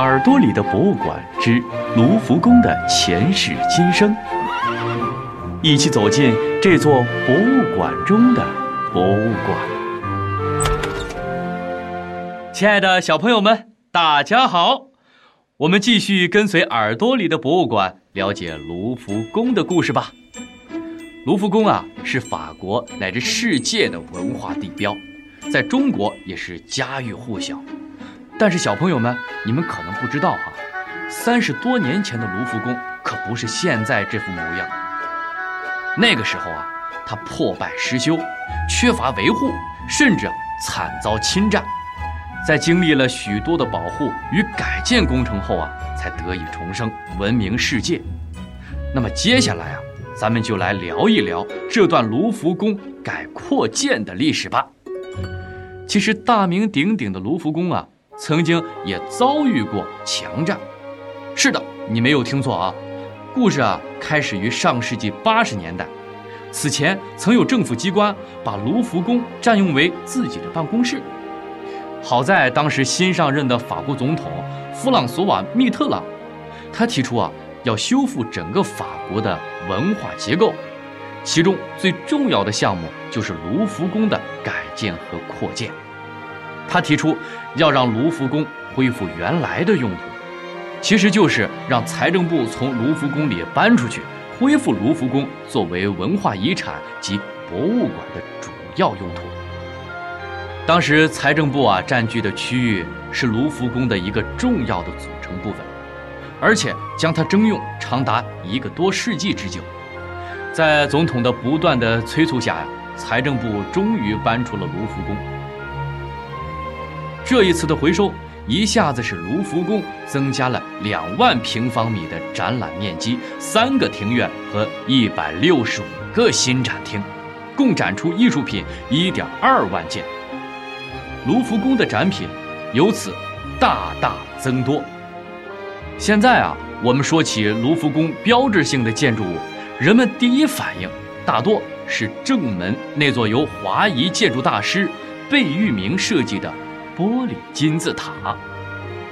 耳朵里的博物馆之卢浮宫的前世今生，一起走进这座博物馆中的博物馆。亲爱的小朋友们，大家好！我们继续跟随耳朵里的博物馆，了解卢浮宫的故事吧。卢浮宫啊，是法国乃至世界的文化地标，在中国也是家喻户晓。但是小朋友们，你们可能不知道哈，三十多年前的卢浮宫可不是现在这副模样。那个时候啊，它破败失修，缺乏维护，甚至惨遭侵占。在经历了许多的保护与改建工程后啊，才得以重生，闻名世界。那么接下来啊，咱们就来聊一聊这段卢浮宫改扩建的历史吧。其实大名鼎鼎的卢浮宫啊。曾经也遭遇过强占，是的，你没有听错啊。故事啊，开始于上世纪八十年代。此前曾有政府机关把卢浮宫占用为自己的办公室。好在当时新上任的法国总统弗朗索瓦·密特朗，他提出啊，要修复整个法国的文化结构，其中最重要的项目就是卢浮宫的改建和扩建。他提出要让卢浮宫恢复原来的用途，其实就是让财政部从卢浮宫里搬出去，恢复卢浮宫作为文化遗产及博物馆的主要用途。当时财政部啊占据的区域是卢浮宫的一个重要的组成部分，而且将它征用长达一个多世纪之久。在总统的不断的催促下呀，财政部终于搬出了卢浮宫。这一次的回收，一下子使卢浮宫增加了两万平方米的展览面积，三个庭院和一百六十五个新展厅，共展出艺术品一点二万件。卢浮宫的展品由此大大增多。现在啊，我们说起卢浮宫标志性的建筑物，人们第一反应大多是正门那座由华裔建筑大师贝聿铭设计的。玻璃金字塔，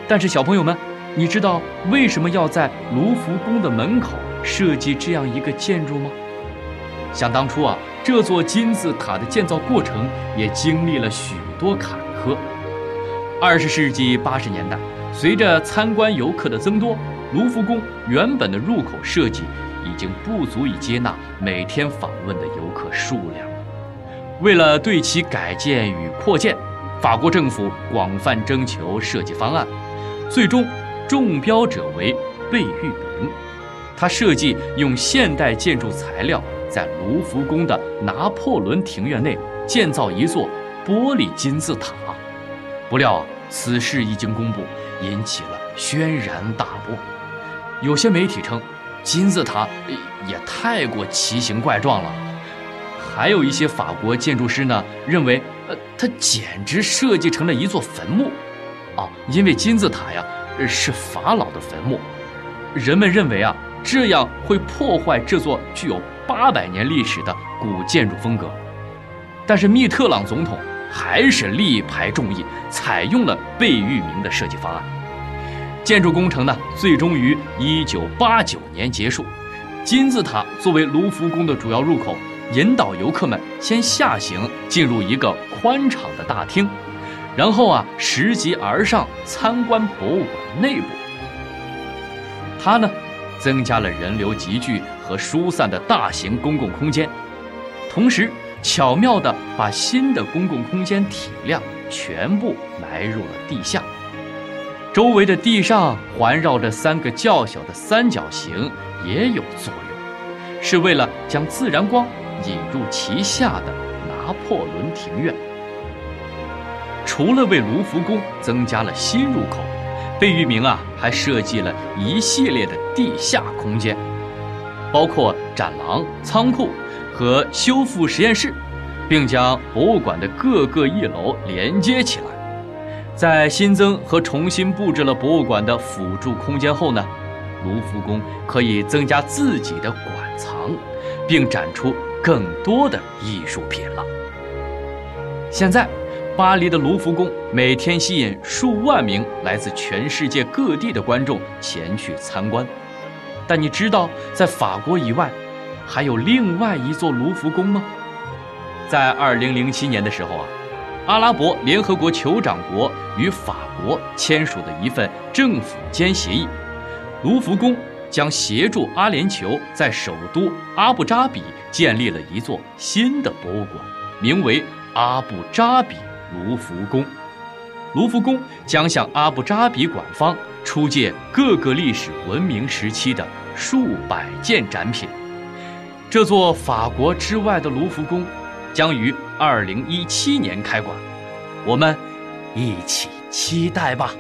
但是小朋友们，你知道为什么要在卢浮宫的门口设计这样一个建筑吗？想当初啊，这座金字塔的建造过程也经历了许多坎坷。二十世纪八十年代，随着参观游客的增多，卢浮宫原本的入口设计已经不足以接纳每天访问的游客数量了。为了对其改建与扩建。法国政府广泛征求设计方案，最终中标者为贝聿铭。他设计用现代建筑材料，在卢浮宫的拿破仑庭院内建造一座玻璃金字塔。不料此事一经公布，引起了轩然大波。有些媒体称，金字塔也太过奇形怪状了。还有一些法国建筑师呢，认为。它简直设计成了一座坟墓，啊，因为金字塔呀是法老的坟墓，人们认为啊这样会破坏这座具有八百年历史的古建筑风格。但是密特朗总统还是力排众议，采用了贝聿铭的设计方案。建筑工程呢，最终于一九八九年结束。金字塔作为卢浮宫的主要入口。引导游客们先下行进入一个宽敞的大厅，然后啊拾级而上参观博物馆内部。它呢，增加了人流集聚和疏散的大型公共空间，同时巧妙地把新的公共空间体量全部埋入了地下。周围的地上环绕着三个较小的三角形，也有作用，是为了将自然光。引入旗下的拿破仑庭院，除了为卢浮宫增加了新入口，贝聿铭啊还设计了一系列的地下空间，包括展廊、仓库和修复实验室，并将博物馆的各个一楼连接起来。在新增和重新布置了博物馆的辅助空间后呢，卢浮宫可以增加自己的馆藏，并展出。更多的艺术品了。现在，巴黎的卢浮宫每天吸引数万名来自全世界各地的观众前去参观。但你知道，在法国以外，还有另外一座卢浮宫吗？在2007年的时候啊，阿拉伯联合国酋长国与法国签署的一份政府间协议，卢浮宫将协助阿联酋在首都阿布扎比建立了一座新的博物馆，名为阿布扎比卢浮宫。卢浮宫将向阿布扎比馆方出借各个历史文明时期的数百件展品。这座法国之外的卢浮宫将于二零一七年开馆，我们一起期待吧。